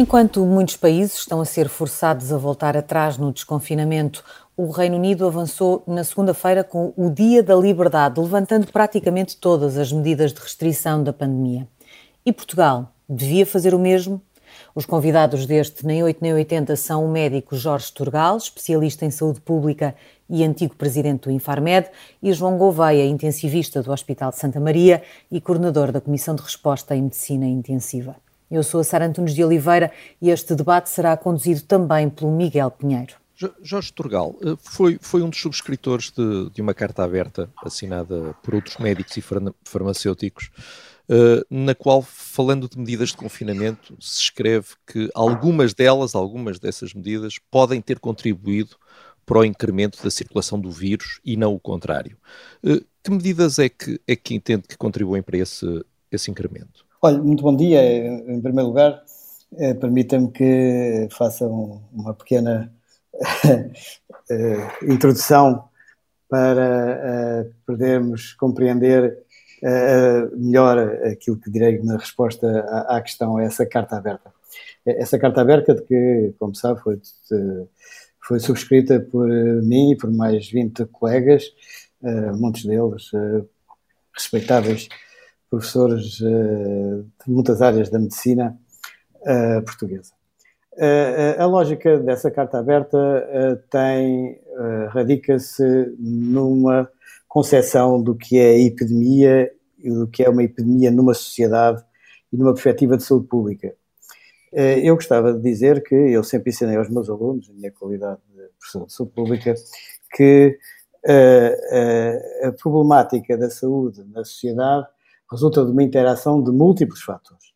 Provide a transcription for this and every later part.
Enquanto muitos países estão a ser forçados a voltar atrás no desconfinamento, o Reino Unido avançou na segunda-feira com o Dia da Liberdade, levantando praticamente todas as medidas de restrição da pandemia. E Portugal devia fazer o mesmo? Os convidados deste Nem 8 Nem 80 são o médico Jorge Turgal, especialista em saúde pública e antigo presidente do Infarmed, e João Gouveia, intensivista do Hospital de Santa Maria e coordenador da Comissão de Resposta em Medicina Intensiva. Eu sou a Sara Antunes de Oliveira e este debate será conduzido também pelo Miguel Pinheiro. Jorge Turgal eh, foi, foi um dos subscritores de, de uma carta aberta assinada por outros médicos e farmacêuticos, uh, na qual, falando de medidas de confinamento, se escreve que algumas delas, algumas dessas medidas, podem ter contribuído para o incremento da circulação do vírus e não o contrário. Uh, que medidas é que, é que entende que contribuem para esse, esse incremento? Olha, muito bom dia. Em primeiro lugar, eh, permita-me que faça um, uma pequena eh, introdução para uh, podermos compreender melhor aquilo que direi na resposta à, à, questão, essa carta aberta. Essa carta aberta, de que, como sabe, foi, foi subscrita por mim e por mais 20 colegas, muitos deles respeitáveis professores uh, de muitas áreas da medicina uh, portuguesa. Uh, a lógica dessa carta aberta tem, radica-se numa concepção do que é a epidemia e do que é uma epidemia numa sociedade e numa perspectiva de saúde pública. Eu gostava de dizer que eu sempre ensinei aos meus alunos, na minha qualidade de professor de saúde pública, que a, a problemática da saúde na sociedade resulta de uma interação de múltiplos fatores.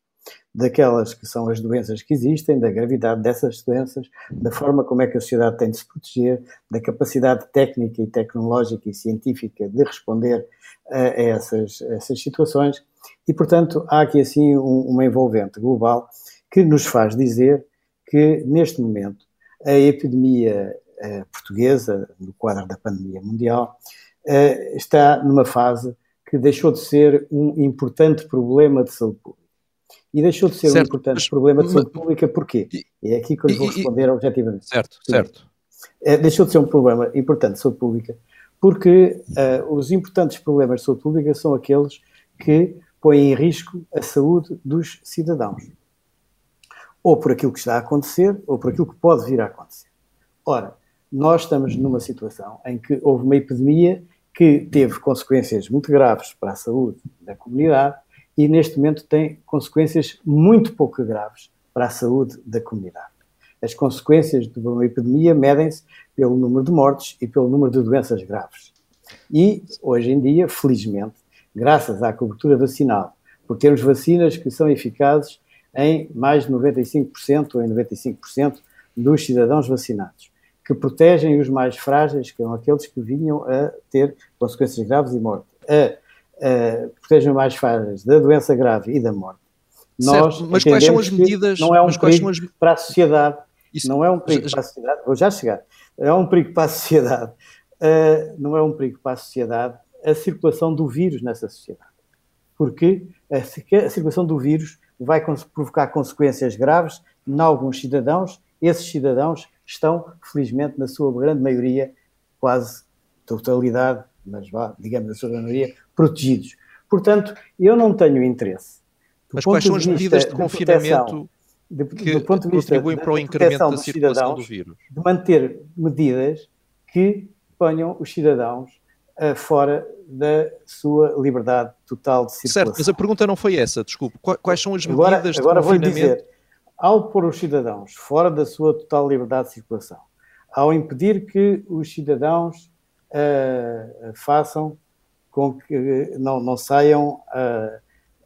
Daquelas que são as doenças que existem, da gravidade dessas doenças, da forma como é que a sociedade tem de se proteger, da capacidade técnica e tecnológica e científica de responder a, essas, a essas situações. E, portanto, há aqui assim um, uma envolvente global que nos faz dizer que, neste momento, a epidemia eh, portuguesa, no quadro da pandemia mundial, eh, está numa fase que deixou de ser um importante problema de saúde pública. E deixou de ser certo, um importante mas, problema de saúde mas, pública porquê? E é aqui que eu lhe vou responder e, objetivamente. Certo, certo. É, deixou de ser um problema importante de saúde pública porque uh, os importantes problemas de saúde pública são aqueles que põem em risco a saúde dos cidadãos. Ou por aquilo que está a acontecer, ou por aquilo que pode vir a acontecer. Ora, nós estamos numa situação em que houve uma epidemia que teve consequências muito graves para a saúde da comunidade e neste momento tem consequências muito pouco graves para a saúde da comunidade. As consequências de uma epidemia medem-se pelo número de mortes e pelo número de doenças graves. E, hoje em dia, felizmente, graças à cobertura vacinal, por termos vacinas que são eficazes em mais de 95% ou em 95% dos cidadãos vacinados que protegem os mais frágeis, que são aqueles que vinham a ter consequências graves e morte, a, a protegem os mais frágeis da doença grave e da morte. Nós certo, mas quais são as medidas? Não é um perigo as... para a sociedade, Isso... não é um perigo para a sociedade, vou já chegar, é um perigo para a sociedade, uh, não é um perigo para a sociedade a circulação do vírus nessa sociedade. Porque a, a circulação do vírus vai provocar consequências graves em alguns cidadãos, esses cidadãos estão, felizmente, na sua grande maioria, quase totalidade, mas vá, digamos, na sua grande maioria, protegidos. Portanto, eu não tenho interesse. Mas quais são as medidas de, confinamento de, que do ponto de vista contribuem para o incremento da circulação do vírus? De manter medidas que ponham os cidadãos uh, fora da sua liberdade total de circulação. Certo, mas a pergunta não foi essa, desculpe. Quais são as medidas agora, de agora confinamento? Vou dizer, ao pôr os cidadãos fora da sua total liberdade de circulação, ao impedir que os cidadãos uh, façam com que não, não saiam uh,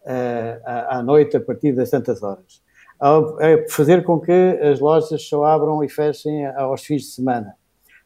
uh, à noite a partir das tantas horas, ao fazer com que as lojas só abram e fechem aos fins de semana.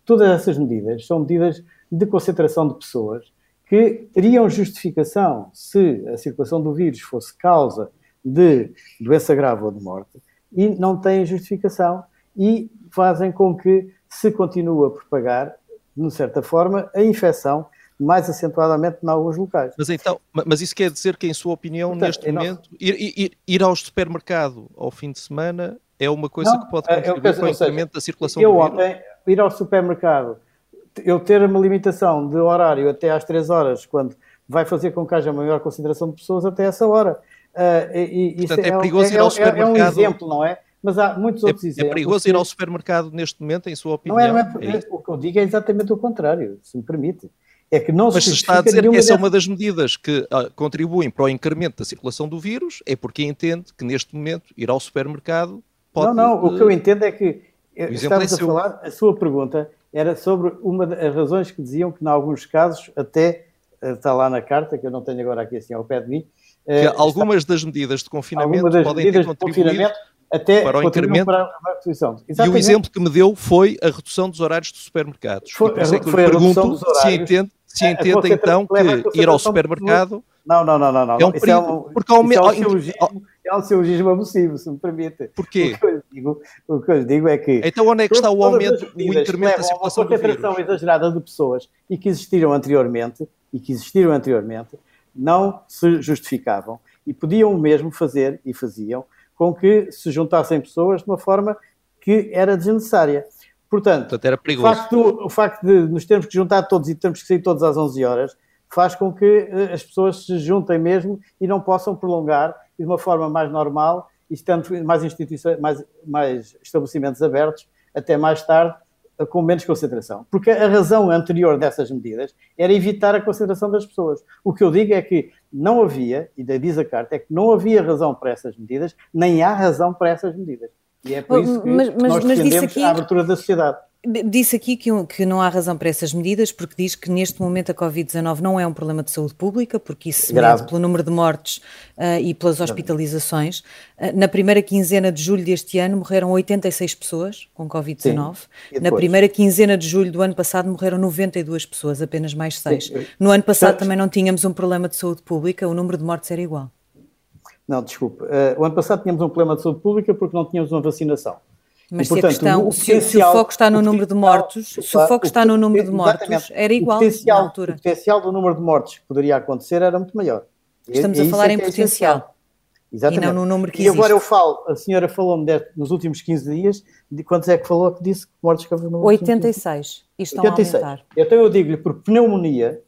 Todas essas medidas são medidas de concentração de pessoas que teriam justificação se a circulação do vírus fosse causa de doença grave ou de morte, e não têm justificação e fazem com que se continue a propagar, de certa forma, a infecção mais acentuadamente em alguns locais. Mas então, mas isso quer dizer que, em sua opinião, Portanto, neste momento, ir, ir, ir, ao supermercado ao fim de semana é uma coisa não, que pode contribuir para o incremento da circulação eu do vírus. Eu ontem, ir ao supermercado, eu ter uma limitação de horário até às 3 horas, quando vai fazer com que haja maior consideração de pessoas até essa hora. Uh, e, Portanto, é, é perigoso é, ir ao supermercado. É, é um exemplo, não é? Mas há muitos outros é, exemplos. É perigoso ir ao supermercado neste momento, em sua opinião? Não é, não é, o que eu digo é exatamente o contrário, se me permite. É que não Mas se está a dizer que essa é uma das medidas que ah, contribuem para o incremento da circulação do vírus, é porque entende que neste momento ir ao supermercado pode. Não, não, o que eu entendo é que estamos é a falar, a sua pergunta era sobre uma das razões que diziam que, em alguns casos, até eh, está lá na carta, que eu não tenho agora aqui assim ao pé de mim. Que uh, algumas está, das medidas de confinamento podem ter contribuído até para o incremento. Para a redução. E o exemplo que me deu foi a redução dos horários dos supermercados. Foi, é que foi a redução dos horários. Se entende, se entende então que ir ao supermercado. Não, não, não, não. não. É um perigo. É um, porque ao é um silogismo, é um silogismo abusivo, se me permite. Porquê? O que, eu digo, o que eu digo é que. Então onde é que está o aumento, o incremento da circulação do vírus? A exagerada de pessoas e que existiram anteriormente, e que existiram anteriormente, não se justificavam e podiam mesmo fazer, e faziam, com que se juntassem pessoas de uma forma que era desnecessária. Portanto, Portanto era perigoso. O, facto, o facto de nos termos que juntar todos e termos que sair todos às 11 horas faz com que uh, as pessoas se juntem mesmo e não possam prolongar de uma forma mais normal e estando mais instituições, mais, mais estabelecimentos abertos até mais tarde com menos concentração. Porque a razão anterior dessas medidas era evitar a concentração das pessoas. O que eu digo é que não havia, e diz a carta, é que não havia razão para essas medidas, nem há razão para essas medidas. E é por isso que mas, mas, nós defendemos aqui... a abertura da sociedade. Disse aqui que, que, não há razão para essas medidas, porque diz que neste momento a Covid-19 não é um problema de saúde pública, porque isso se mede pelo número de mortes uh, e pelas hospitalizações. Uh, na primeira quinzena de julho deste ano morreram 86 pessoas com Covid-19. Na primeira quinzena de julho do ano passado morreram 92 pessoas, apenas mais 6. Sim. No ano passado também não tínhamos um problema de saúde pública, o número de mortes era igual. Não, desculpe. Uh, o ano passado tínhamos um problema de saúde pública porque não tínhamos uma vacinação. Mas e, se, portanto, questão, o se, se, o foco está no número de mortos, se o foco está no número de mortos, era igual na altura. O potencial do número de mortos que poderia acontecer era muito maior. Estamos e, a falar é em é potencial. Exatamente. E não no número que E existe. agora eu falo, a senhora falou-me nos últimos 15 dias, de quantos é que falou que disse que mortos que no 86. E estão 86. a aumentar. Então eu digo-lhe, por pneumonia,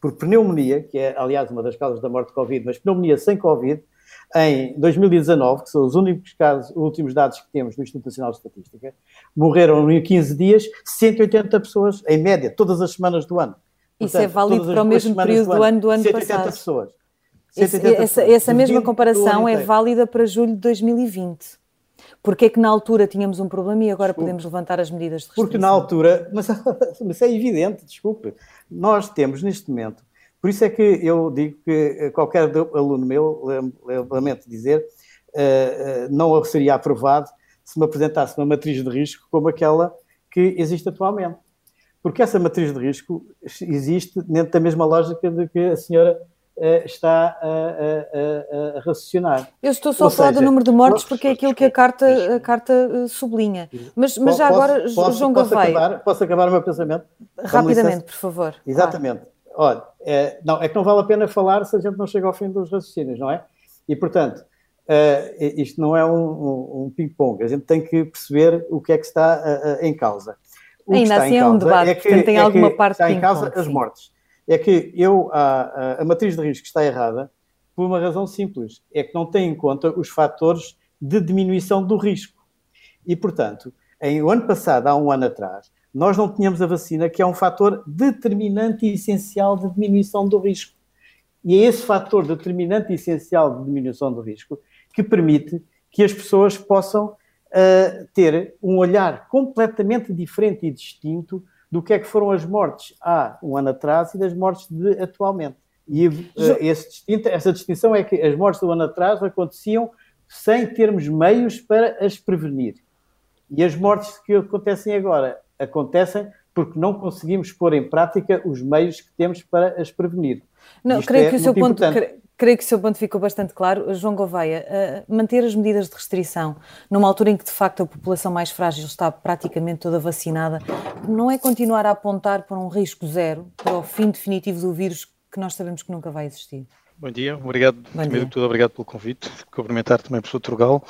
por pneumonia, que é aliás uma das causas da morte de Covid, mas pneumonia sem Covid, em 2019, que são os únicos casos, os últimos dados que temos no Instituto Nacional de Estatística, morreram em 15 dias 180 pessoas, em média, todas as semanas do ano. Isso é válido para o mesmo período do ano do ano 180 passado. pessoas. 180 essa, pessoas. essa mesma comparação é válida para julho de 2020. Porque é que na altura tínhamos um problema e agora desculpe. podemos levantar as medidas de restrição? Porque na altura, mas, mas é evidente, desculpe, nós temos neste momento por isso é que eu digo que eh, qualquer aluno meu, lamento dizer, eh, eh, não seria aprovado se me apresentasse uma matriz de risco como aquela que existe atualmente. Porque essa matriz de risco existe dentro da mesma lógica de que a senhora está a, a, a, a raciocinar. Eu estou só Ou a falar seja, do número de mortes porque é aquilo que a carta, a carta sublinha. Mas, mas já agora, posso, João posso Acabar, posso acabar o meu pensamento? Rapidamente, por favor. Exatamente. Claro. Olha, é, não, é que não vale a pena falar se a gente não chega ao fim dos raciocínios, não é? E, portanto, uh, isto não é um, um, um ping-pong, a gente tem que perceber o que é que está uh, uh, em causa. O Ainda assim é um debate, é que, portanto tem é alguma parte está em causa as mortes. É que eu, a, a, a matriz de risco está errada por uma razão simples, é que não tem em conta os fatores de diminuição do risco. E, portanto, em o ano passado, há um ano atrás, nós não tínhamos a vacina, que é um fator determinante e essencial de diminuição do risco. E é esse fator determinante e essencial de diminuição do risco que permite que as pessoas possam uh, ter um olhar completamente diferente e distinto do que é que foram as mortes há um ano atrás e das mortes de atualmente. E uh, distinto, essa distinção é que as mortes do ano atrás aconteciam sem termos meios para as prevenir. E as mortes que acontecem agora acontecem porque não conseguimos pôr em prática os meios que temos para as prevenir. Não, creio, é que o seu ponto, creio, que o seu ponto ficou bastante claro. João Gouveia, uh, manter as medidas de restrição numa altura em que de facto a população mais frágil está praticamente toda vacinada, não é continuar a apontar para um risco zero, para o fim definitivo do vírus que nós sabemos que nunca vai existir? Bom dia, obrigado, Bom primeiro dia. de tudo, obrigado pelo convite, cumprimentar também o professor Turgal.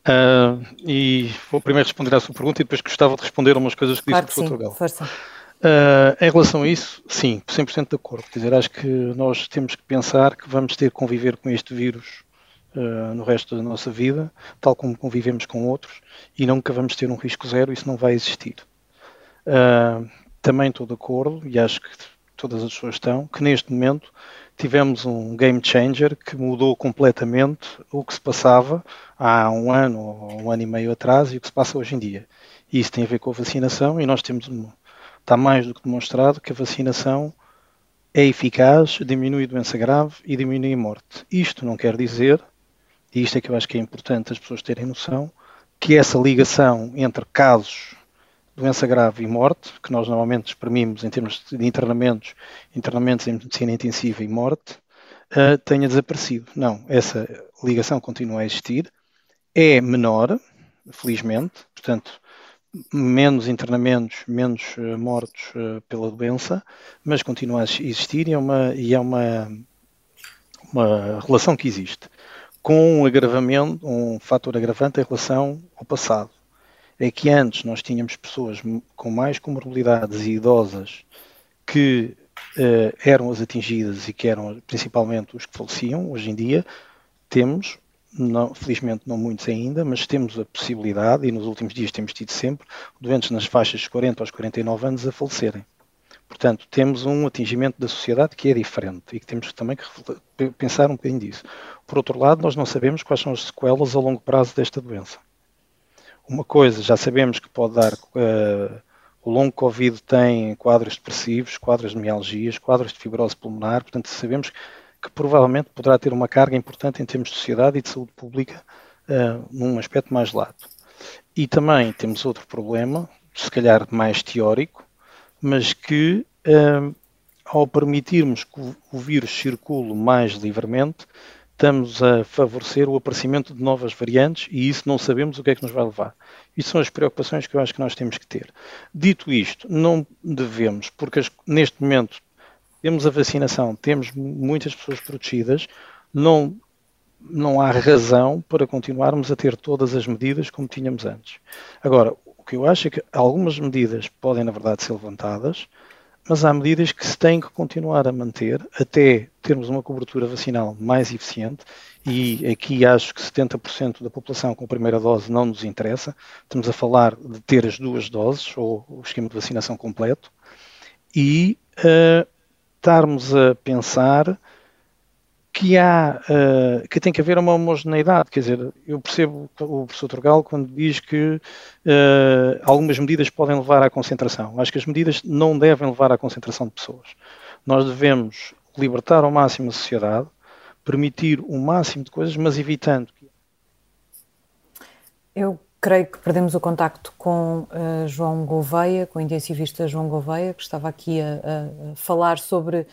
Uh, e vou primeiro responder à sua pergunta e depois gostava de responder a umas coisas que claro disse o professor Turgal. Força. Uh, em relação a isso, sim, 100% de acordo. Quer dizer, acho que nós temos que pensar que vamos ter que conviver com este vírus uh, no resto da nossa vida, tal como convivemos com outros, e nunca vamos ter um risco zero, isso não vai existir. Uh, também estou de acordo, e acho que todas as pessoas estão, que neste momento tivemos um game changer que mudou completamente o que se passava há um ano ou um ano e meio atrás e o que se passa hoje em dia. E isso tem a ver com a vacinação e nós temos está mais do que demonstrado que a vacinação é eficaz, diminui doença grave e diminui a morte. Isto não quer dizer, e isto é que eu acho que é importante as pessoas terem noção, que essa ligação entre casos doença grave e morte, que nós normalmente exprimimos em termos de internamentos, internamentos em medicina intensiva e morte, uh, tenha desaparecido. Não, essa ligação continua a existir, é menor, felizmente, portanto, menos internamentos, menos uh, mortos uh, pela doença, mas continua a existir e é uma, e é uma, uma relação que existe, com um agravamento, um fator agravante em relação ao passado é que antes nós tínhamos pessoas com mais comorbilidades e idosas que uh, eram as atingidas e que eram principalmente os que faleciam. Hoje em dia temos, não, felizmente não muitos ainda, mas temos a possibilidade, e nos últimos dias temos tido sempre, doentes nas faixas de 40 aos 49 anos a falecerem. Portanto, temos um atingimento da sociedade que é diferente e que temos também que pensar um bocadinho disso. Por outro lado, nós não sabemos quais são as sequelas a longo prazo desta doença uma coisa, já sabemos que pode dar. Uh, o longo Covid tem quadros depressivos, quadros de mialgias, quadros de fibrose pulmonar, portanto sabemos que provavelmente poderá ter uma carga importante em termos de sociedade e de saúde pública uh, num aspecto mais lato. E também temos outro problema, se calhar mais teórico, mas que uh, ao permitirmos que o vírus circule mais livremente, estamos a favorecer o aparecimento de novas variantes e isso não sabemos o que é que nos vai levar. Isso são as preocupações que eu acho que nós temos que ter. Dito isto, não devemos, porque neste momento temos a vacinação, temos muitas pessoas protegidas, não, não há razão para continuarmos a ter todas as medidas como tínhamos antes. Agora, o que eu acho é que algumas medidas podem, na verdade, ser levantadas, mas há medidas que se têm que continuar a manter até termos uma cobertura vacinal mais eficiente e aqui acho que 70% da população com a primeira dose não nos interessa. Estamos a falar de ter as duas doses ou o esquema de vacinação completo e uh, estarmos a pensar que há uh, que tem que haver uma homogeneidade, quer dizer, eu percebo o professor Turgal quando diz que uh, algumas medidas podem levar à concentração. Acho que as medidas não devem levar à concentração de pessoas. Nós devemos libertar ao máximo a sociedade, permitir o máximo de coisas, mas evitando que. Eu creio que perdemos o contacto com uh, João Gouveia, com o intensivista João Gouveia, que estava aqui a, a falar sobre uh,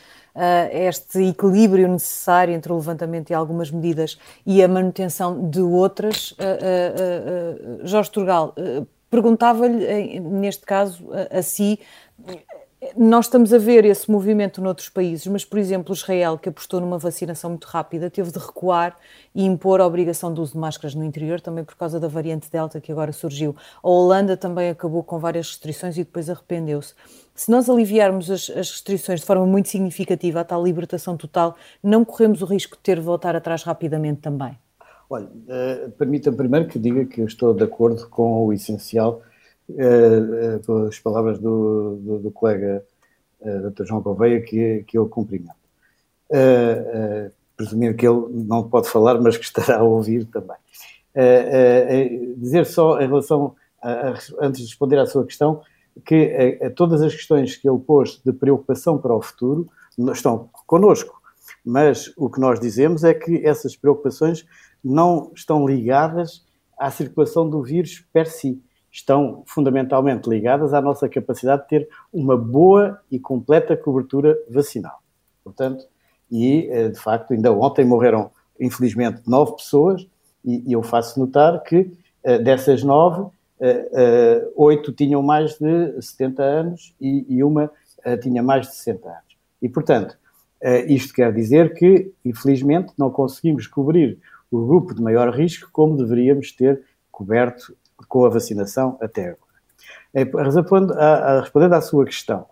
este equilíbrio necessário entre o levantamento de algumas medidas e a manutenção de outras. Uh, Jorge Turgal, perguntava-lhe, neste caso, a, a si, nós estamos a ver esse movimento noutros países, mas, por exemplo, Israel, que apostou numa vacinação muito rápida, teve de recuar e impor a obrigação do uso de máscaras no interior, também por causa da variante Delta que agora surgiu. A Holanda também acabou com várias restrições e depois arrependeu-se. Se nós aliviarmos as, as, restrições de forma muito significativa, a tal libertação total, não corremos o risco de ter de voltar atrás rapidamente também? Olha, uh, permita-me primeiro que diga que eu estou de acordo com o essencial uh, com as palavras do, do, do colega uh, Dr. João Gouveia, que, que eu cumprimento. Uh, uh, presumindo que ele não pode falar, mas que estará a ouvir também. dizer só em relação, a, a, antes de responder à sua questão, que todas as questões que ele pôs de preocupação para o futuro estão connosco, mas o que nós dizemos é que essas preocupações não estão ligadas à circulação do vírus per si estão fundamentalmente ligadas à nossa capacidade de ter uma boa e completa cobertura vacinal. Portanto, e eh, de facto, ainda ontem morreram, infelizmente, nove pessoas, e eu faço notar que eh, dessas nove, eh, oito tinham mais de 70 anos e uma tinha mais de 60 anos. E, portanto, isto quer dizer que, infelizmente, não conseguimos cobrir o grupo de maior risco como deveríamos ter coberto com a vacinação até agora. Respondendo à, respondendo à sua questão,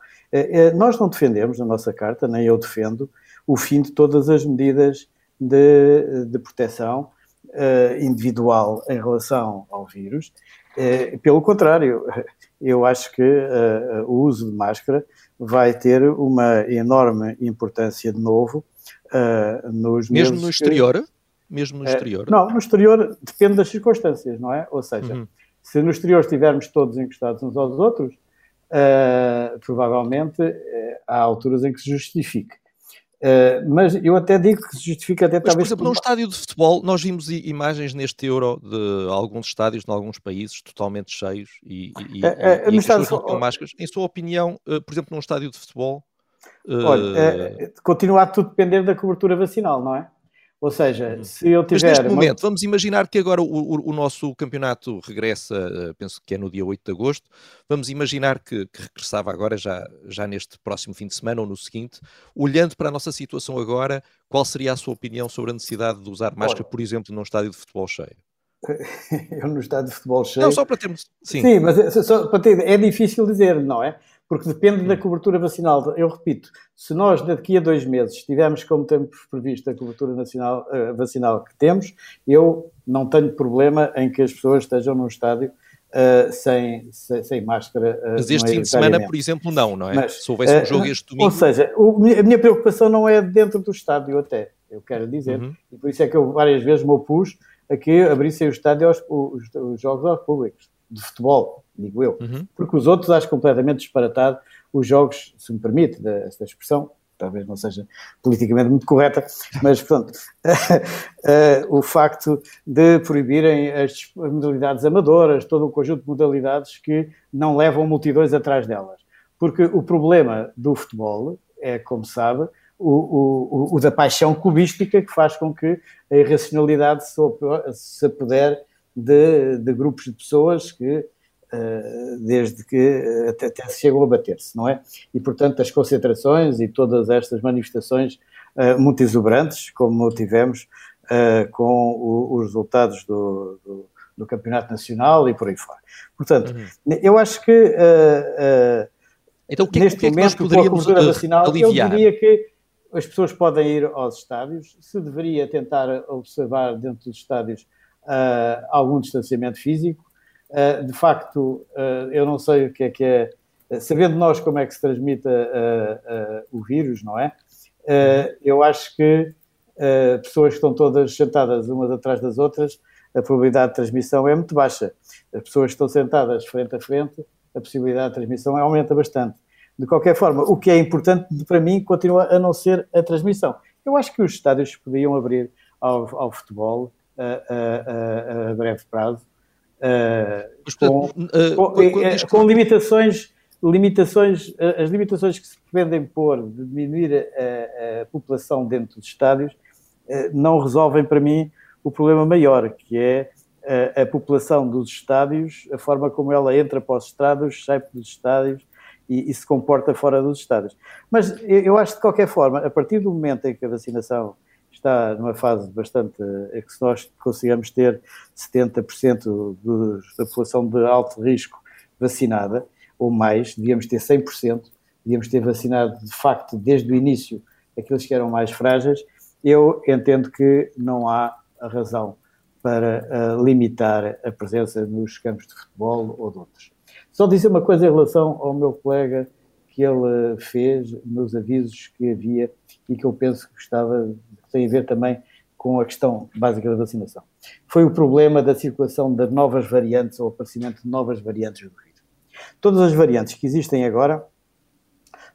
nós não defendemos na nossa carta, nem eu defendo, o fim de todas as medidas de, de proteção uh, individual em relação ao vírus. Uh, pelo contrário, eu acho que uh, o uso de máscara vai ter uma enorme importância de novo nos Mesmo no exterior? Que, Mesmo no exterior? não, no exterior depende das circunstâncias, não é? Ou seja, uhum. se no exterior estivermos todos encostados uns aos outros, provavelmente há alturas em que se justifique. Uh, mas eu até digo que se justifica até mas, talvez. Por exemplo, num estádio de futebol, nós vimos imagens neste Euro de alguns estádios, de alguns países, totalmente cheios e, e, uh, uh, e estádio... não com máscaras. Em sua opinião, por exemplo, num estádio de futebol. Olha, continua a tudo depender da cobertura vacinal, não é? Ou seja, uhum. se eu tiver. Mas neste momento, vamos imaginar que agora o, o, o, nosso campeonato regressa, eh, penso que é no dia 8 de agosto. Vamos imaginar que, que, regressava agora, já, já neste próximo fim de semana ou no seguinte. Olhando para a nossa situação agora, qual seria a sua opinião sobre a necessidade de usar máscara, Olha. por exemplo, num estádio de futebol cheio? eu no estádio de futebol cheio. Não, só para termos. Sim, Sim mas é, só, para ter, é difícil dizer, não é? Porque depende da cobertura vacinal. Eu repito, se nós daqui a dois meses tivermos como temos previsto a cobertura nacional, uh, vacinal que temos, eu não tenho problema em que as pessoas estejam num estádio uh, sem, sem, sem, máscara. Uh, Mas este fim de semana, por exemplo, não, não é? Mas, se houvesse um jogo este domingo. Ou seja, o, a minha preocupação não é dentro do estádio até, eu quero dizer, uhum. e por isso é que eu várias vezes me opus a que abrissem o estádio aos, os, os jogos aos públicos de futebol digo eu. Uhum. Porque os outros acho completamente disparatado os jogos, se me permite esta expressão, talvez não seja politicamente muito correta, mas pronto, o facto de proibirem as modalidades amadoras, todo um conjunto de modalidades que não levam multidões atrás delas. Porque o problema do futebol é, como sabe, o, o, o da paixão clubística que faz com que a irracionalidade se apodere de, de grupos de pessoas que eh, desde que eh, até, até chegam a bater-se, não é? E, portanto, as concentrações e todas estas manifestações uh, muito exuberantes, como tivemos uh, com o, os resultados do, do, do, Campeonato Nacional e por aí fora. Portanto, uhum. eu acho que uh, então, que, neste que é que momento, com a cobertura vacinal, aliviar? eu diria que as pessoas podem ir aos estádios, se deveria tentar observar dentro dos estádios algum distanciamento físico, eh, de facto, eh, eu não sei o que é que é, sabendo nós como é que se transmite o vírus, não é? eu acho que pessoas que estão todas sentadas umas atrás das outras, a probabilidade de transmissão é muito baixa. As pessoas que estão sentadas frente a frente, a possibilidade de transmissão aumenta bastante. De qualquer forma, o que é importante para mim continua a não ser a transmissão. Eu acho que os estádios podiam abrir ao, ao futebol a, a, breve prazo com, com, com, limitações, limitações, as limitações que se pretendem pôr de diminuir a, a, população dentro dos estádios eh, não resolvem para mim o problema maior, que é a, a, população dos estádios, a forma como ela entra para os estádios, sai dos estádios e, e, se comporta fora dos estádios. Mas eu, eu acho de qualquer forma, a partir do momento em que a vacinação está numa fase bastante. é que se nós consigamos ter 70% dos, da população de alto risco vacinada, ou mais, devíamos ter 100%, devíamos ter vacinado de facto desde o início aqueles que eram mais frágeis, eu entendo que não há razão para uh, limitar a presença nos campos de futebol ou de outros. Só dizer uma coisa em relação ao meu colega que ele fez nos avisos que havia e que eu penso que gostava tem a ver também com a questão básica da vacinação. Foi o problema da circulação de novas variantes ou aparecimento de novas variantes do vírus. Todas as variantes que existem agora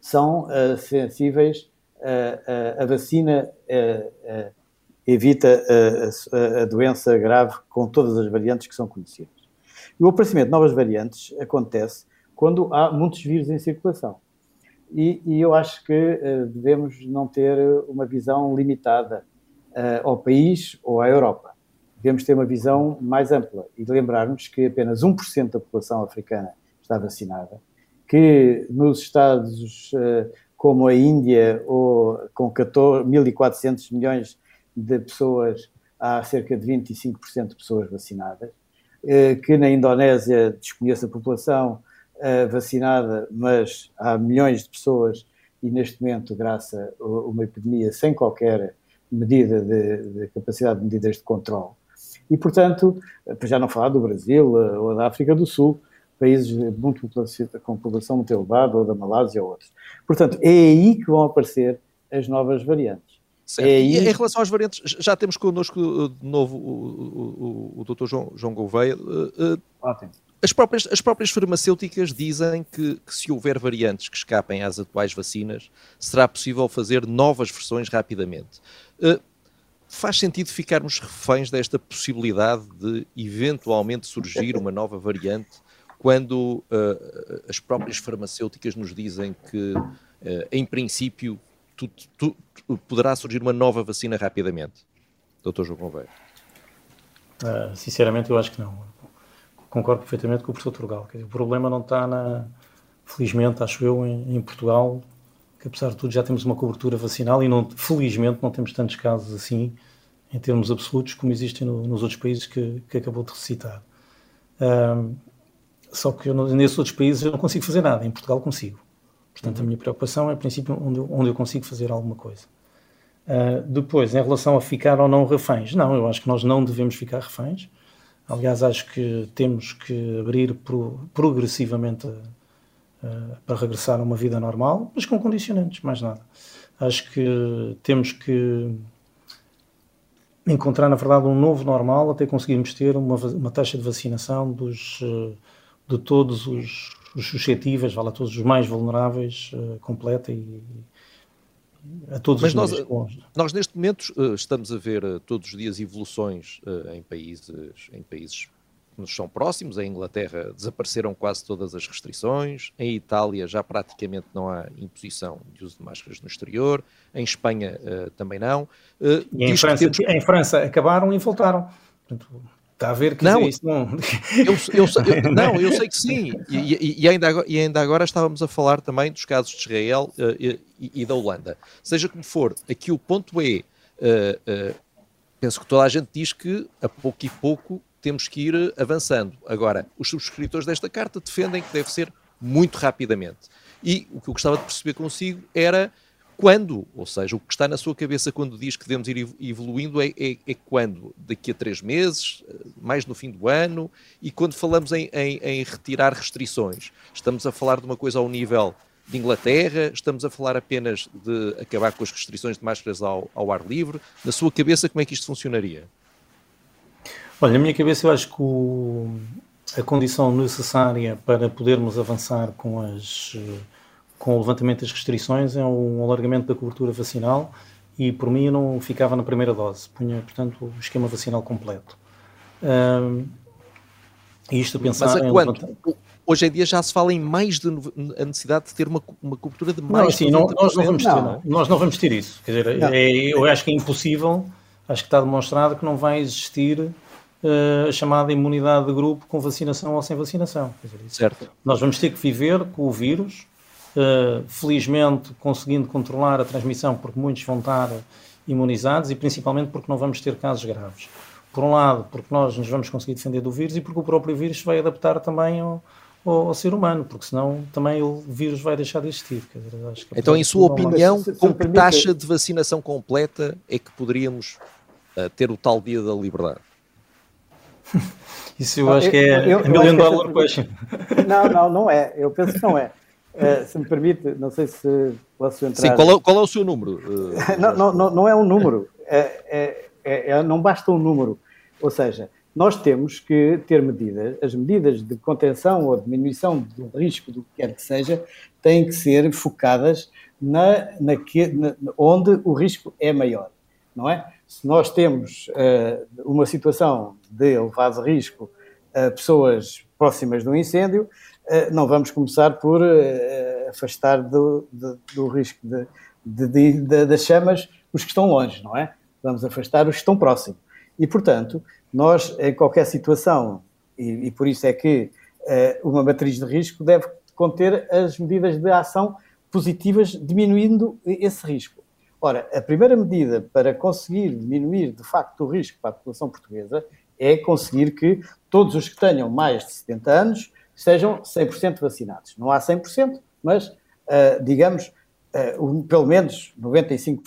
são uh, sensíveis, uh, uh, a vacina evita a, a doença grave com todas as variantes que são conhecidas. E o aparecimento de novas variantes acontece quando há muitos vírus em circulação. E, e eu acho que uh, devemos não ter uma visão limitada uh, ao país ou à Europa. Devemos ter uma visão mais ampla e lembrarmos que apenas 1% da população africana está vacinada, que nos Estados uh, como a Índia, ou com 1.400 milhões de pessoas, há cerca de 25% de pessoas vacinadas, que na Indonésia desconheço a população eh, vacinada, mas há milhões de pessoas e neste momento, graças a uma epidemia sem qualquer medida de, de capacidade de medidas de controle. E, portanto, para já não falar do Brasil eh, ou da África do Sul, países muito, com população muito elevada, ou da Malásia ou outros. Portanto, é aí que vão aparecer as novas variantes. Certo. É aí... Em relação às variantes, já temos connosco eh, de novo o, o, o, o Dr. João, João Gouveia. Uh, Ótimo. As próprias, as próprias farmacêuticas dizem que, que, se houver variantes que escapem às atuais vacinas, será possível fazer novas versões rapidamente. Uh, faz sentido ficarmos reféns desta possibilidade de eventualmente surgir uma nova variante quando uh, as próprias farmacêuticas nos dizem que, uh, em princípio, tu, tu, tu, poderá surgir uma nova vacina rapidamente? Doutor João Gouveia. Uh, sinceramente, eu acho que não. Concordo perfeitamente com o professor Turgal. o problema não está na. Felizmente, acho eu, em, em, Portugal, que apesar de tudo já temos uma cobertura vacinal e, não, felizmente, não temos tantos casos assim, em termos absolutos, como existem no, nos outros países que, que acabou de recitar. Uh, só que eu, nesses outros países eu não consigo fazer nada, em Portugal consigo. Portanto, uhum. a minha preocupação é, a princípio, onde eu, onde eu consigo fazer alguma coisa. Uh, depois, em relação a ficar ou não reféns, não, eu acho que nós não devemos ficar reféns. Aliás, acho que temos que abrir pro, progressivamente uh, para regressar a uma vida normal, mas com condicionantes, mais nada. Acho que temos que encontrar, na verdade, um novo normal até conseguirmos ter uma, uma taxa de vacinação dos. Uh, de todos os, os suscetíveis, vale a todos os mais vulneráveis, uh, completa e, a todos Mas os nós, nós neste momento uh, estamos a ver uh, todos os dias evoluções em países em países que nos são próximos. Em Inglaterra desapareceram quase todas as restrições. Em Itália já praticamente não há imposição de uso de máscaras no exterior. Em Espanha também não. e em França, temos... em França acabaram e voltaram. Portanto, Está a ver que não, isso não. Eu, eu, eu, não, eu sei que sim. E, e, e, ainda agora, e ainda agora estávamos a falar também dos casos de Israel uh, e, e, da Holanda. Seja como for, aqui o ponto é: uh, uh, penso que toda a gente diz que a pouco e pouco temos que ir avançando. Agora, os subscritores desta carta defendem que deve ser muito rapidamente. E o que eu gostava de perceber consigo era quando, ou seja, o que está na sua cabeça quando diz que devemos ir evoluindo é, é, é quando? Daqui a três meses, mais no fim do ano, e quando falamos em, em, em, retirar restrições, estamos a falar de uma coisa ao nível de Inglaterra, estamos a falar apenas de acabar com as restrições de máscaras ao, ao ar livre. Na sua cabeça, como é que isto funcionaria? Olha, na minha cabeça eu acho que o, a condição necessária para podermos avançar com as com o levantamento das restrições é um alargamento da cobertura vacinal e por mim eu não ficava na primeira dose, punha, portanto, o esquema vacinal completo. Um, isto a pensar... Mas a quanto? Hoje em dia já se fala em mais de a necessidade de ter uma, uma cobertura de mais não, assim, não, nós não vamos ter, não. nós não vamos ter isso. Quer dizer, é, eu acho que é impossível, acho que está demonstrado que não vai existir uh, a chamada imunidade de grupo com vacinação ou sem vacinação. Dizer, certo. Nós vamos ter que viver com o vírus uh, felizmente conseguindo controlar a transmissão, porque muitos vão estar imunizados e principalmente porque não vamos ter casos graves. Por um lado, porque nós nos vamos conseguir defender do vírus e porque o próprio vírus vai adaptar também ao, ao, ao ser humano, porque senão também o vírus vai deixar de existir. Dizer, então, em sua opinião, com que taxa de vacinação completa é que poderíamos uh, ter o tal dia da liberdade? Isso eu ah, acho que é eu, eu, a million dollar question. Não, não, não é. Eu penso que não é. Uh, se me permite, não sei se posso entrar. Sim, qual é, qual é o seu número? Uh, não, não, não é um número, é, é, é, é, não basta um número. Ou seja, nós temos que ter medidas, as medidas de contenção ou diminuição do risco, do que quer que seja, têm que ser focadas na, na, que, na onde o risco é maior, não é? Se nós temos uh, uma situação de elevado risco a pessoas próximas de um incêndio, eh, não vamos começar por eh, afastar do, do, risco de, de, de, das chamas os que estão longe, não é? Vamos afastar os que estão próximos. E, portanto, nós, em qualquer situação, e, e por isso é que uma matriz de risco deve conter as medidas de ação positivas, diminuindo esse risco. Ora, a primeira medida para conseguir diminuir de facto o risco para a população portuguesa é conseguir que todos os que tenham mais de 70 anos sejam 100% vacinados. Não há 100%, mas uh, digamos uh, um, pelo menos 95%.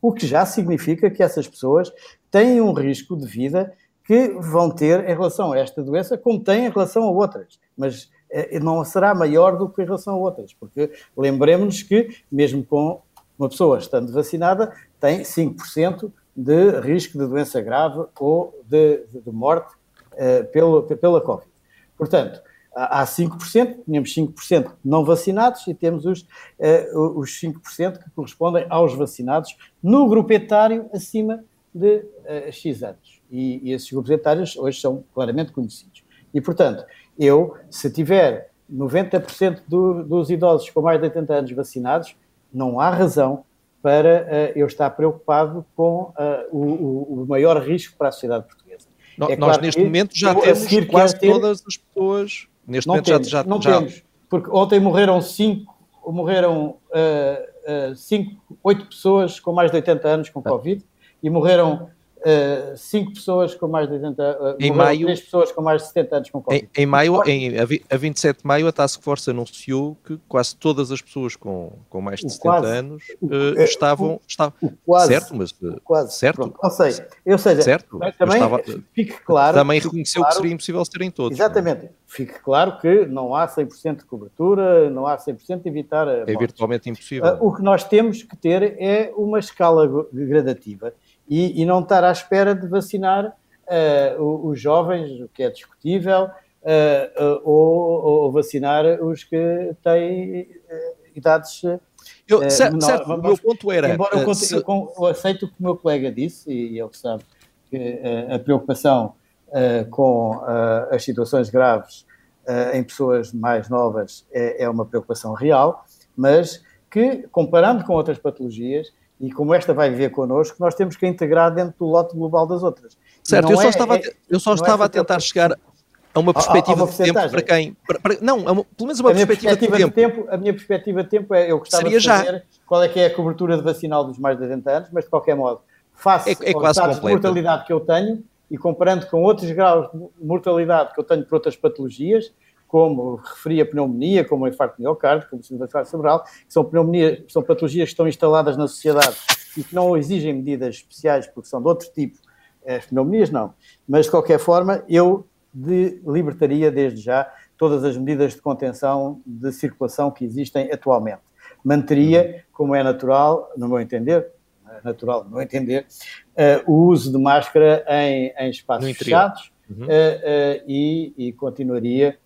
O que já significa que essas pessoas têm um risco de vida que vão ter em relação a esta doença, como têm em relação a outras. Mas uh, não será maior do que em relação a outras, porque lembremos-nos que, mesmo com uma pessoa estando vacinada, tem 5% de risco de doença grave ou de, de morte uh, pelo, pela Covid. Portanto, há 5%, tínhamos 5% não vacinados e temos os, uh, os 5% que correspondem aos vacinados no grupo etário acima de uh, X anos. E, e, esses grupos etários hoje são claramente conhecidos. E, portanto, eu, se tiver 90% do, dos idosos com mais de 80 anos vacinados, não há razão para uh, eu estar preocupado com o, o maior risco para a sociedade portuguesa. No, é nós, neste momento, já temos quase ter... todas as pessoas Neste não momento temos, já, já Não já... temos, porque ontem morreram cinco, morreram uh, uh, cinco, oito pessoas com mais de 80 anos com ah. Covid e morreram uh, cinco pessoas com mais de 80 uh, em maio, três pessoas com mais de 70 anos com Covid. Em, em maio, em, a 27 de maio, a Task Force anunciou que quase todas as pessoas com, com mais de o 70 quase, anos uh, estavam, estavam quase, certo, mas quase, certo, pronto, ou seja, eu seja, certo, também estava, fique claro, também reconheceu claro, que seria impossível serem todos. Exatamente, fique claro que não há 100% de cobertura, não há 100% de evitar a É virtualmente impossível. o que nós temos que ter é uma escala gradativa e, e não estar à espera de vacinar uh, os jovens, o que é discutível, uh, ou, ou, vacinar os que têm idades. Eu, certo, certo o meu ponto era. Embora eu, se... eu, eu, aceito o que o meu colega disse, e ele sabe que a preocupação com as situações graves em pessoas mais novas é, é uma preocupação real, mas que, comparando com outras patologias, e como esta vai viver connosco, nós temos que integrar dentro do lote global das outras. Certo, eu só, é, estava, é, eu só estava é a tentar chegar a uma perspectiva a, a uma de tempo para quem. Para, para, não, uma, pelo menos uma perspectiva, perspectiva, de, tempo. tempo. A minha perspectiva de tempo é eu gostava Seria de saber já. qual é que é a cobertura de vacinal dos mais de 80 anos, mas de qualquer modo, face é, é aos dados de mortalidade que eu tenho e comparando com outros graus de mortalidade que eu tenho por outras patologias, como referi a pneumonia, como o infarto miocárdio, como o síndrome vascular cerebral, que são pneumonias, são patologias que estão instaladas na sociedade e que não exigem medidas especiais porque são de outro tipo. As pneumonias não. Mas, de qualquer forma, eu de, libertaria desde já todas as medidas de contenção de circulação que existem atualmente. Manteria, como é natural, no meu entender, é natural, no meu entender, uh, o uso de máscara em, em espaços fechados uhum. uh, uh, e, e continuaria eh,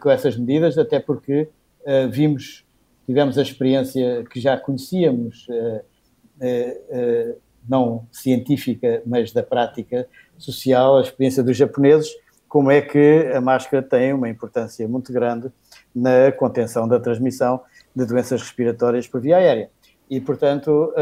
com essas medidas, até porque uh, vimos, tivemos a experiência que já conhecíamos, uh, não científica, mas da prática social, a experiência dos japoneses, como é que a máscara tem uma importância muito grande na contenção da transmissão de doenças respiratórias por via aérea. E, portanto,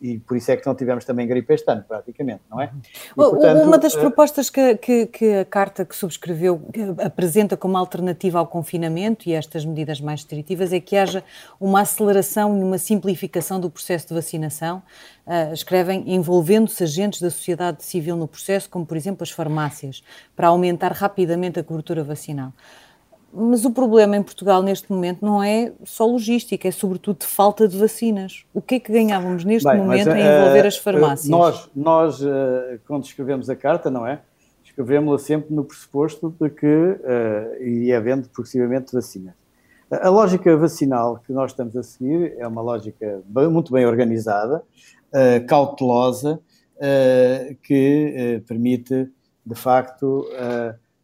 e por isso é que não tivemos também gripe este ano, praticamente, não é? E, portanto, Uma das eh, propostas que, que, que, a carta que subscreveu apresenta como alternativa ao confinamento e estas medidas mais restritivas é que haja uma aceleração e uma simplificação do processo de vacinação. Uh, escrevem envolvendo-se agentes da sociedade civil no processo, como por exemplo as farmácias, para aumentar rapidamente a cobertura vacinal. Mas o problema em Portugal neste momento não é só logística, é sobretudo de falta de vacinas. O que é que ganhávamos neste Bem, momento mas, em envolver uh, as farmácias? Nós, nós uh, quando escrevemos a carta, não é? Escrevemos-la sempre no pressuposto de que uh, iria havendo progressivamente vacinas. A lógica vacinal que nós estamos a seguir é uma lógica bem, muito bem organizada, uh, cautelosa, que permite, de facto,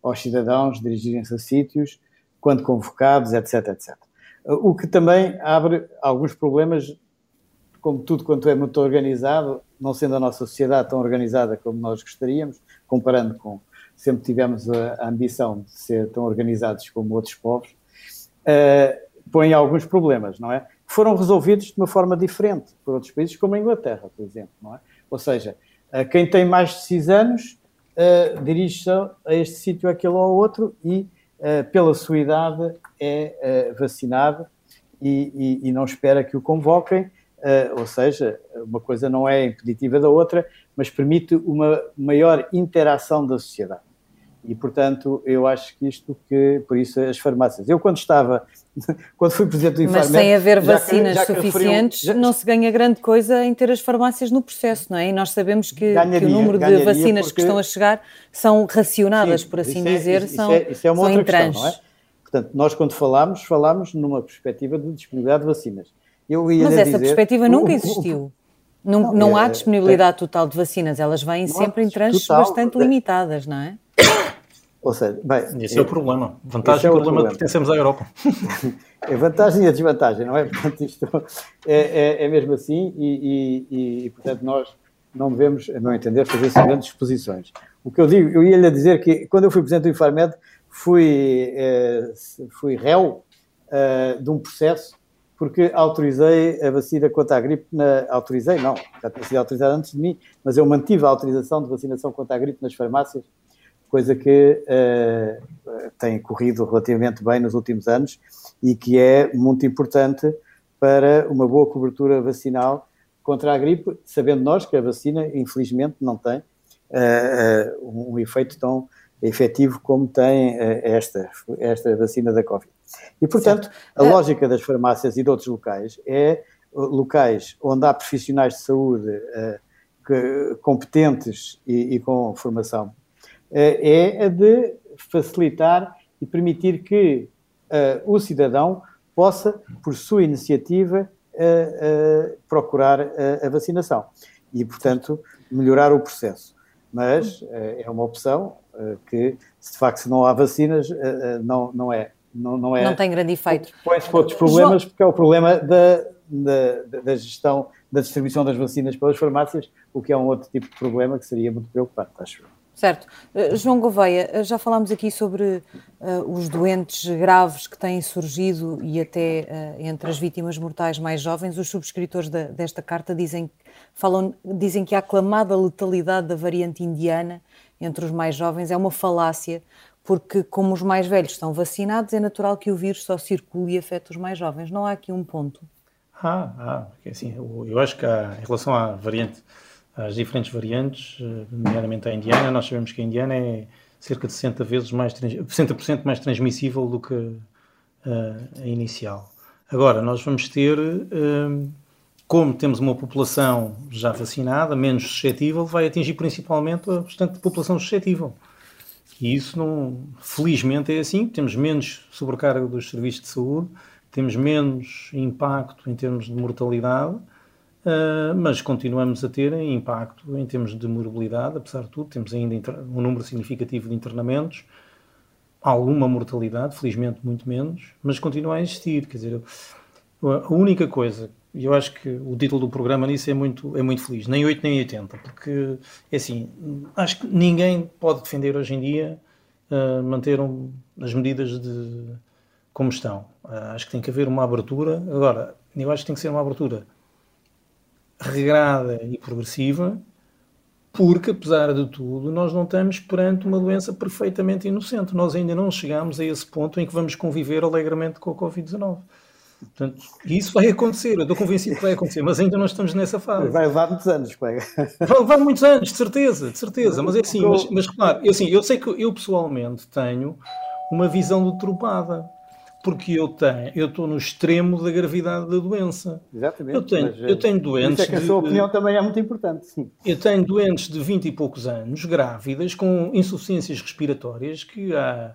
aos cidadãos dirigirem-se a sítios quando convocados, etc, etc. O que também abre alguns problemas, como tudo quanto é muito organizado, não sendo a nossa sociedade tão organizada como nós gostaríamos, comparando com sempre tivemos a, ambição de ser tão organizados como outros povos, uh, põe alguns problemas, não é? Que foram resolvidos de uma forma diferente por outros países, como a Inglaterra, por exemplo, não é? Ou seja, uh, quem tem mais de 6 anos uh, dirige-se a este sítio, aquele ou outro e pela sua idade, é uh, vacinado e, e não espera que o convoquem, uh, ou seja, uma coisa não é impeditiva da outra, mas permite uma maior interação da sociedade. E, portanto, eu acho que isto que, por isso, as farmácias. Eu, quando estava, quando fui presidente do Infarmed... Mas sem haver vacinas que, suficientes, já... não se ganha grande coisa em ter as farmácias no processo, não é? E nós sabemos que, ganharia, que o número de vacinas porque... que estão a chegar são racionadas, Sim, por assim é- dizer, isso são, é, isso é uma outra questão, não é? Portanto, nós quando falamos, falamos numa perspectiva de disponibilidade de vacinas. Mas essa dizer, perspectiva nunca existiu. Não, não, não há é, disponibilidade é, total de vacinas, elas vêm sempre em tranches bastante limitadas, não é? Ou seja, bem, esse é o problema. Vantagem é o problema, de pertencemos à Europa. é vantagem e a desvantagem, não é? Portanto, isto é, é, é mesmo assim e, e, e, portanto, nós não devemos, a meu entender, fazer assim grandes exposições. O que eu digo, eu ia-lhe dizer que quando eu fui presidente do Infarmed, fui, eh, fui réu eh, de um processo porque autorizei a vacina contra a gripe, na, autorizei, não, já tinha sido autorizada antes de mim, mas eu mantive a autorização de vacinação contra a gripe nas farmácias coisa que uh, tem corrido relativamente bem nos últimos anos e que é muito importante para uma boa cobertura vacinal contra a gripe, sabendo nós que a vacina, infelizmente, não tem uh, uh, um efeito tão efetivo como tem esta, esta vacina da Covid. E, portanto, certo. a lógica das farmácias e de outros locais é locais onde há profissionais de saúde que, competentes e, e com formação é a de facilitar e permitir que uh, o cidadão possa, por sua iniciativa, uh, uh, procurar a vacinação e, portanto, melhorar o processo. Mas é uma opção que, se de facto não há vacinas, não, não é. Não, não, é, não tem grande efeito. Põe-se outros problemas, porque é o problema da, da, da, gestão, da distribuição das vacinas pelas farmácias, o que é um outro tipo de problema que seria muito preocupante, acho eu. Certo. Uh, João Gouveia, uh, já falámos aqui sobre uh, os doentes graves que têm surgido e até entre as vítimas mortais mais jovens. Os subscritores da, desta carta dizem, falam, dizem que a aclamada letalidade da variante indiana entre os mais jovens é uma falácia, porque como os mais velhos estão vacinados, é natural que o vírus só circule e afete os mais jovens. Não há aqui um ponto? Ah, ah assim, eu, eu acho que há, em relação à variante as diferentes variantes, eh, nomeadamente a indiana. Nós sabemos que a indiana é cerca de 60 vezes mais, 60% mais transmissível do que uh, a inicial. Agora, nós vamos ter, uh, como temos uma população já vacinada, menos suscetível, vai atingir principalmente a restante população suscetível. E isso, não, felizmente, é assim. Temos menos sobrecarga dos serviços de saúde, temos menos impacto em termos de mortalidade Uh, mas continuamos a ter impacto em termos de morbilidade, apesar de tudo, temos ainda um número significativo de internamentos, alguma mortalidade, felizmente muito menos, mas continua a existir. Quer dizer, a única coisa, e eu acho que o título do programa nisso é muito, é muito feliz, nem 8 nem 80, porque é assim, acho que ninguém pode defender hoje em dia uh, manter um, as medidas de como estão. Uh, acho que tem que haver uma abertura. Agora, eu acho que tem que ser uma abertura regrada e progressiva, porque, apesar de tudo, nós não estamos perante uma doença perfeitamente inocente. Nós ainda não chegamos a esse ponto em que vamos conviver alegremente com a Covid-19. Portanto, isso vai acontecer, eu estou convencido que vai acontecer, mas ainda não estamos nessa fase. Vai levar muitos anos, colega. Vai levar muitos anos, de certeza, de certeza. Mas é assim, mas, mas claro, eu, assim, eu sei que eu pessoalmente tenho uma visão deturpada porque eu tenho, eu estou no extremo da gravidade da doença. Exatamente. Eu tenho, eu tenho eh, doentes. Isso é que a sua de, opinião também é muito importante. Sim. Eu tenho doentes de 20 e poucos anos, grávidas, com insuficiências respiratórias que há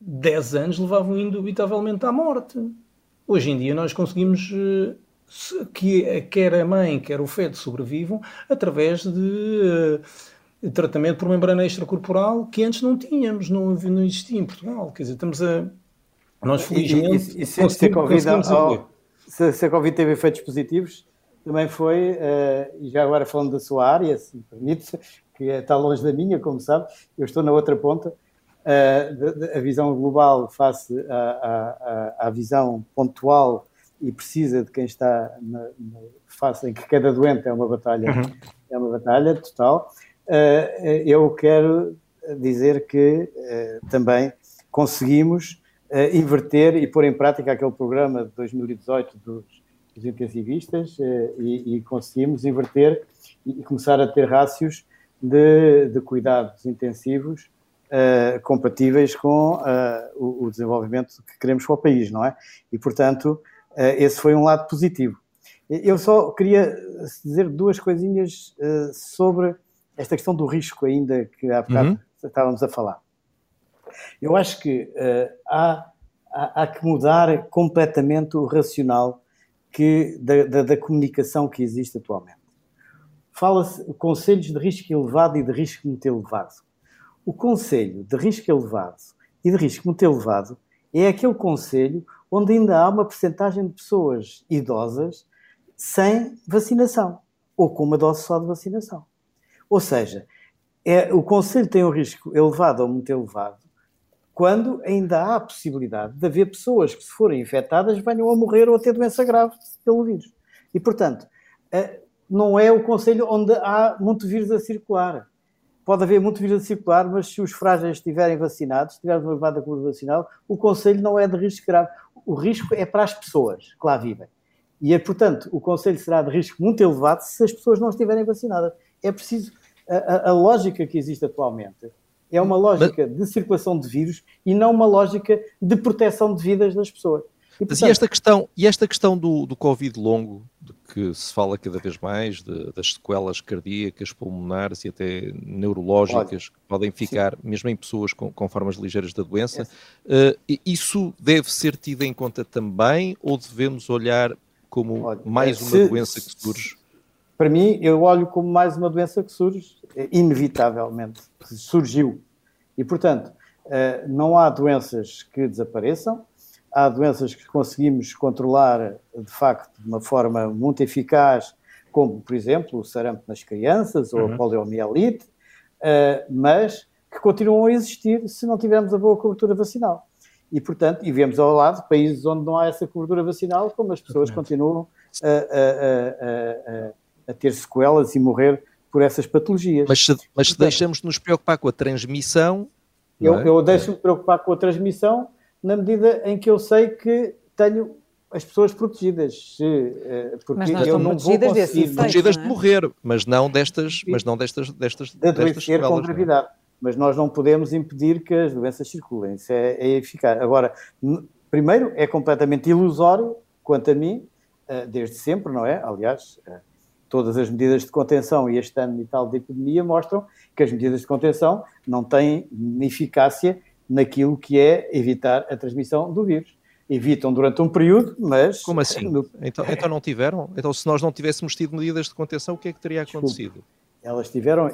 10 anos levavam indubitavelmente à morte. Hoje em dia nós conseguimos eh, que quer a mãe, quer o feto sobrevivam através de uh, tratamento por membrana extracorporal que antes não tínhamos, não, não existia em Portugal. Quer dizer, estamos a nós, felizmente, e, e, e se, se, a COVID, ao, se, se, a Covid teve efeitos positivos, também foi, uh, e já agora falando da sua área, se me permite, que é, está longe da minha, como sabe, eu estou na outra ponta, uh, a visão global face à, à, à, visão pontual e precisa de quem está na, na face em que cada doente é uma batalha, uhum. é uma batalha total. Uh, eu quero dizer que também conseguimos uh, inverter e pôr em prática aquele programa de 2018 dos, dos intensivistas uh, e, e, conseguimos inverter e, começar a ter rácios de, de cuidados intensivos uh, compatíveis com o, o, desenvolvimento que queremos para o país, não é? E, portanto, esse foi um lado positivo. Eu só queria dizer duas coisinhas sobre esta questão do risco ainda que há bocado uhum. estávamos a falar. Eu acho que uh, há, há, há, que mudar completamente o racional que, da, da, da comunicação que existe atualmente. Fala-se conselhos de risco elevado e de risco muito elevado. O conselho de risco elevado e de risco muito elevado é aquele conselho onde ainda há uma percentagem de pessoas idosas sem vacinação ou com uma dose só de vacinação. Ou seja, é, o Conselho tem um risco elevado ou muito elevado quando ainda há a possibilidade de haver pessoas que, se forem infectadas, venham a morrer ou a ter doença grave pelo vírus. E, portanto, eh, não é o Conselho onde há muito vírus a circular. Pode haver muito vírus a circular, mas se os frágeis estiverem vacinados, se tiverem uma elevada cobertura vacinal, o Conselho não é de risco grave. O risco é para as pessoas que lá vivem. E, é, portanto, o Conselho será de risco muito elevado se as pessoas não estiverem vacinadas. É preciso. A, a, a lógica que existe atualmente é uma lógica Mas... de circulação de vírus e não uma lógica de proteção de vidas das pessoas. E, portanto... e esta questão, e esta questão do, do Covid longo, de que se fala cada vez mais, de, das sequelas cardíacas, pulmonares e até neurológicas, Olha, que podem ficar, sim. mesmo em pessoas com, com formas ligeiras da doença, uh, isso deve ser tido em conta também ou devemos olhar como Olha, mais uma se, doença que surge? Para mim, eu olho como mais uma doença que surge, inevitavelmente, que surgiu. E, portanto, eh, não há doenças que desapareçam, há doenças que conseguimos controlar, de facto, de uma forma muito eficaz, como, por exemplo, o sarampo nas crianças ou uhum. a poliomielite, eh, mas que continuam a existir se não tivermos a boa cobertura vacinal. E, portanto, e vemos ao lado países onde não há essa cobertura vacinal, como as pessoas continuam a, a, a, a ter sequelas e morrer por essas patologias. Mas se, mas se deixamos de nos preocupar com a transmissão. Eu, é? eu deixo-me preocupar com a transmissão na medida em que eu sei que tenho as pessoas protegidas. Se, eh, porque mas não eu não vou conseguir. Protegidas é? de morrer, mas não destas, mas não destas, destas, de adoecer com é? gravidade. Mas nós não podemos impedir que as doenças circulem. Isso é, é eficaz. Agora, primeiro, é completamente ilusório, quanto a mim, eh, desde sempre, não é? Aliás, eh, todas as medidas de contenção e este ano e tal de epidemia mostram que as medidas de contenção não têm eficácia naquilo que é evitar a transmissão do vírus. Evitam durante um período, mas... Como assim? No... Então, então não tiveram? Então se nós não tivéssemos tido medidas de contenção, o que é que teria acontecido? Desculpe. Elas tiveram,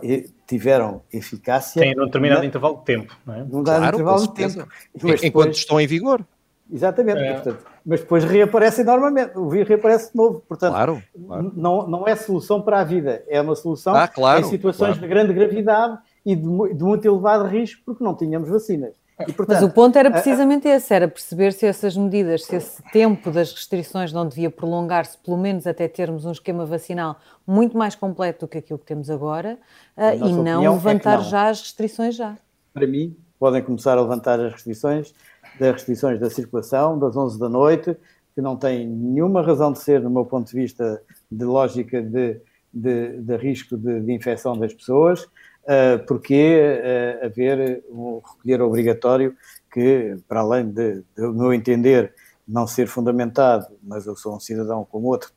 tiveram eficácia... Tem um determinado na... intervalo de tempo, não é? Num claro, intervalo de tempo. Mas Enquanto estão em vigor. Exatamente, é. portanto, mas depois reaparecem normalmente, o vírus reaparece de novo, portanto, claro, claro. Não, não é solução para a vida, é uma solução ah, claro, em situações de grande gravidade e de, de, muito elevado risco, porque não tínhamos vacinas. E, portanto, mas o ponto era precisamente esse, era perceber se essas medidas, se esse tempo das restrições não devia prolongar-se, pelo menos até termos um esquema vacinal muito mais completo do que aquilo que temos agora, uh, e não levantar é não. já as restrições já. Para mim, podem começar a levantar as restrições, das restrições da circulação, das 11 da noite, que não tem nenhuma razão de ser, no meu ponto de vista, de lógica de, de, de risco de, de, infecção das pessoas, uh, porque uh, haver um recolher obrigatório que, para além de, no meu entender, não ser fundamentado, mas eu sou um cidadão como outro,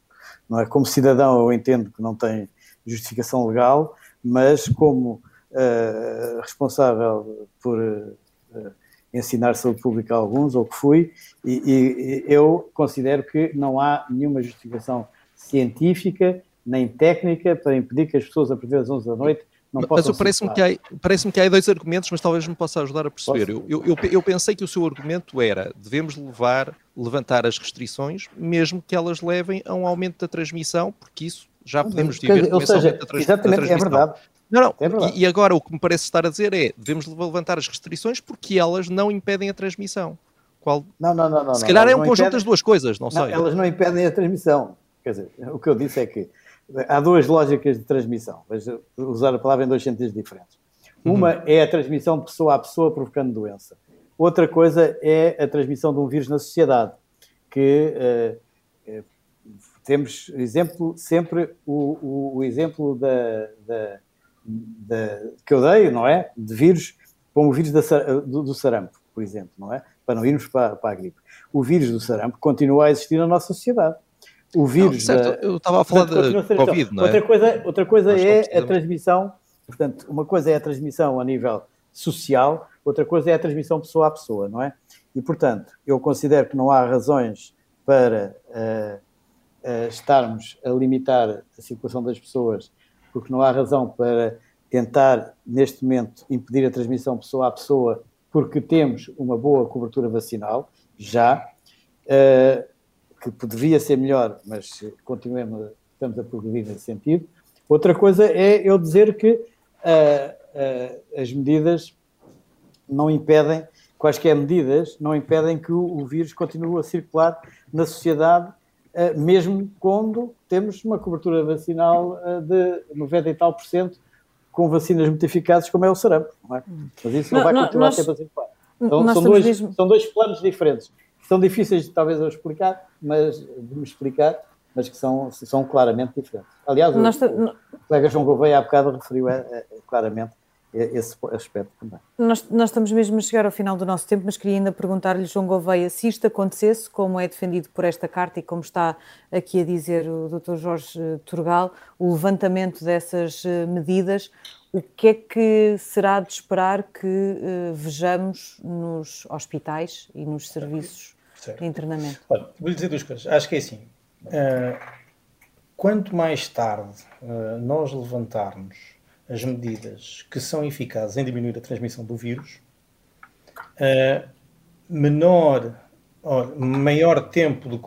não é? Como cidadão eu entendo que não tem justificação legal, mas como uh, responsável por ensinar saúde pública a alguns, ou que fui, e, e, eu considero que não há nenhuma justificação científica nem técnica para impedir que as pessoas a partir das 11 da noite não mas possam parece-me que, há, parece que há dois argumentos, mas talvez me possa ajudar a perceber. Eu, eu, eu, pensei que o seu argumento era devemos levar, levantar as restrições, mesmo que elas levem a um aumento da transmissão, porque isso já podemos da, trans, exatamente. É verdade. Não, não. E, e, agora o que me parece estar a dizer é devemos levantar as restrições porque elas não impedem a transmissão. Qual... Não, não, não, não. Se calhar é um conjunto impedem... das duas coisas, não, não sei. Elas não impedem a transmissão. Quer dizer, o que eu disse é que há duas lógicas de transmissão. Vou usar a palavra em dois sentidos diferentes. Uma uhum. é a transmissão de pessoa a pessoa provocando doença. Outra coisa é a transmissão de um vírus na sociedade, que uh, temos exemplo, sempre o, o, o exemplo da, da, da, que eu dei, não é? De vírus, como o vírus da, do, do, sarampo, por exemplo, não é? Para não irmos para, para a gripe. O vírus do sarampo continua a existir na nossa sociedade. O vírus. Não, certo, da, eu estava a falar de Covid, não é? Outra coisa, outra coisa é a transmissão, portanto, uma coisa é a transmissão a nível social, outra coisa é a transmissão pessoa a pessoa, não é? E, portanto, eu considero que não há razões para uh, uh, estarmos a limitar a circulação das pessoas, porque não há razão para tentar, neste momento, impedir a transmissão pessoa a pessoa, porque temos uma boa cobertura vacinal, já, uh, que poderia ser melhor, mas continuemos, estamos a progredir nesse sentido. Outra coisa é eu dizer que as medidas não impedem, quaisquer medidas, não impedem que o, vírus continue a circular na sociedade, mesmo quando temos uma cobertura vacinal uh, de 90 e tal por cento com vacinas muito eficazes, como é o sarampo. Não é? Mas isso não, não vai continuar nós, a ser circular. Então, são, dois, mesmo... são dois planos diferentes. São difíceis, talvez, eu explicar, mas de me explicar, mas que são, são claramente diferentes. Aliás, o, o colega João Gouveia há bocado referiu é, é, claramente esse aspecto também. Nós, nós, estamos mesmo a chegar ao final do nosso tempo, mas queria ainda perguntar-lhe, João Gouveia, se isto acontecesse, como é defendido por esta carta e como está aqui a dizer o Dr. Jorge Turgal, o levantamento dessas eh, medidas, o que é que será de esperar que uh, vejamos nos hospitais e nos serviços certo. de internamento? Olha, vou lhe dizer duas coisas. Acho que é assim. Uh, quanto mais tarde uh, nós levantarmos as medidas que são eficazes em diminuir a transmissão do vírus, uh, menor, maior tempo de,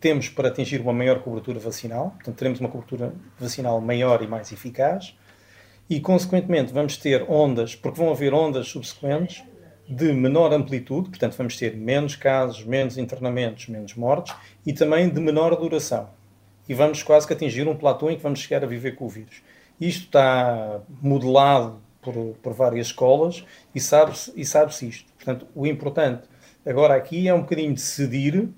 temos para atingir uma maior cobertura vacinal, portanto, teremos uma cobertura vacinal maior e mais eficaz, e, consequentemente, vamos ter ondas, porque vão haver ondas subsequentes de menor amplitude, portanto, vamos ter menos casos, menos internamentos, menos mortes, e também de menor duração. E vamos quase que atingir um platô em que vamos chegar a viver com o vírus. Isto está modelado por, por várias escolas e sabe-se e sabe isto. Portanto, o importante agora aqui é um bocadinho decidir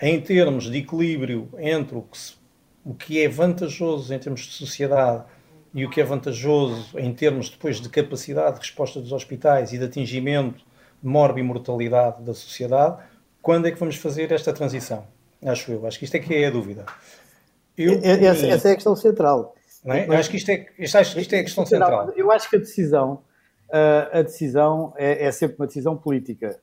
em termos de equilíbrio entre o que, se, o que é vantajoso em termos de sociedade e o que é vantajoso em termos depois de capacidade de resposta dos hospitais e de atingimento de morbi mortalidade da sociedade, quando é que vamos fazer esta transição? Acho eu. Acho que isto é que é a dúvida. Eu, essa, essa é a questão central. É? Eu acho que isto é, acho que isto é a questão central. Eu acho que a decisão, uh, a decisão é, é, sempre uma decisão política.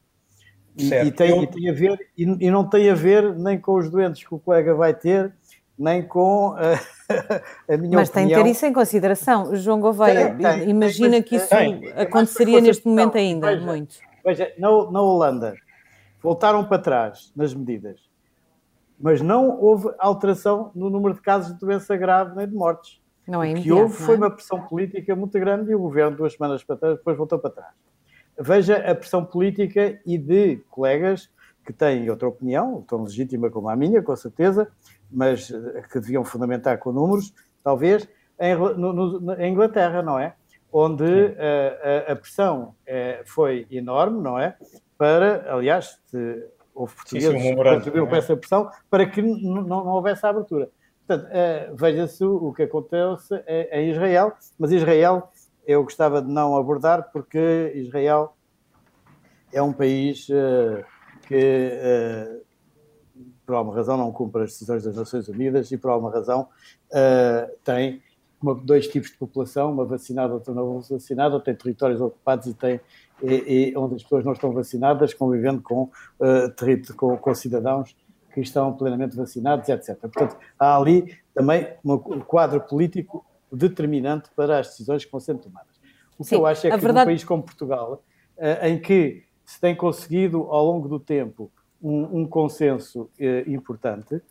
E, e, tem, eu... e tem, a ver, e, e, não tem a ver nem com os doentes que o colega vai ter, nem com uh, a minha Mas opinião. tem que ter isso em consideração. João Gouveia, tem, tem, imagina tem, que isso aconteceria neste momento ainda, veja, muito. Veja, na, na Holanda, voltaram para trás nas medidas, mas não houve alteração no número de casos de doença grave nem de mortes. Não é o que houve foi é? uma pressão política muito grande e o governo, duas semanas para trás, depois voltou para trás. Veja a pressão política e de colegas que têm outra opinião, tão legítima como a minha, com certeza, mas eh, que deviam fundamentar com números, talvez, em, no, no, em Inglaterra, não é? Onde a, eh, a, a, pressão é, foi enorme, não é? Para, aliás, houve portugueses que contribuíram para essa pressão para que não, não houvesse a abertura. Portanto, uh, veja-se o, que acontece em Israel, mas Israel eu gostava de não abordar porque Israel é um país uh, que, uh, por alguma razão, não cumpre as decisões das Nações Unidas e, por alguma razão, tem uma, dois tipos de população, uma vacinada, outra não vacinada, tem territórios ocupados e tem e, e onde as pessoas não estão vacinadas, convivendo com, com, com cidadãos que estão plenamente vacinados, etc. Portanto, há ali também um quadro político determinante para as decisões que vão sendo tomadas. O que Sim, eu acho é que verdade... num país como Portugal, eh, em que se tem conseguido ao longo do tempo um, um consenso eh, importante,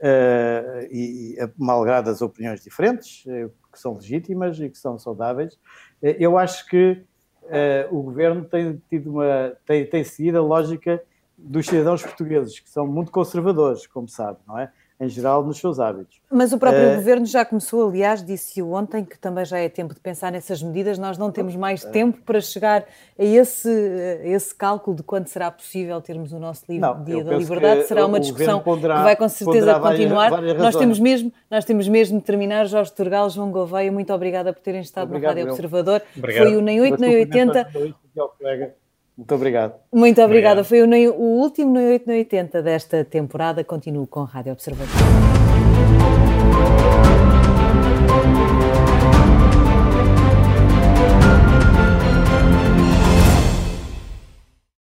eh, e, e malgrado as opiniões diferentes, que são legítimas e que são saudáveis, eu acho que o governo tem tido uma tem, tem seguido a lógica dos cidadãos portugueses, que são muito conservadores, como sabe, não é? em geral, nos seus hábitos. Mas o próprio uh, governo já começou, aliás, disse ontem que também já é tempo de pensar nessas medidas. Nós não temos mais uh, tempo para chegar a esse, a esse cálculo de quando será possível termos o nosso livro, não, Dia da Liberdade. Será uma discussão ponderá, que vai com certeza continuar. Várias, várias nós, temos mesmo, nós temos mesmo de terminar. Jorge Turgal, João Gouveia, muito obrigada por terem estado Obrigado, no Rádio Observador. Obrigado. Foi o Nem 8, Nem 80. Muito obrigado. Muito obrigada. Obrigado. Foi o, o último no 8 no 80 desta temporada. Continuo com a Rádio Observador.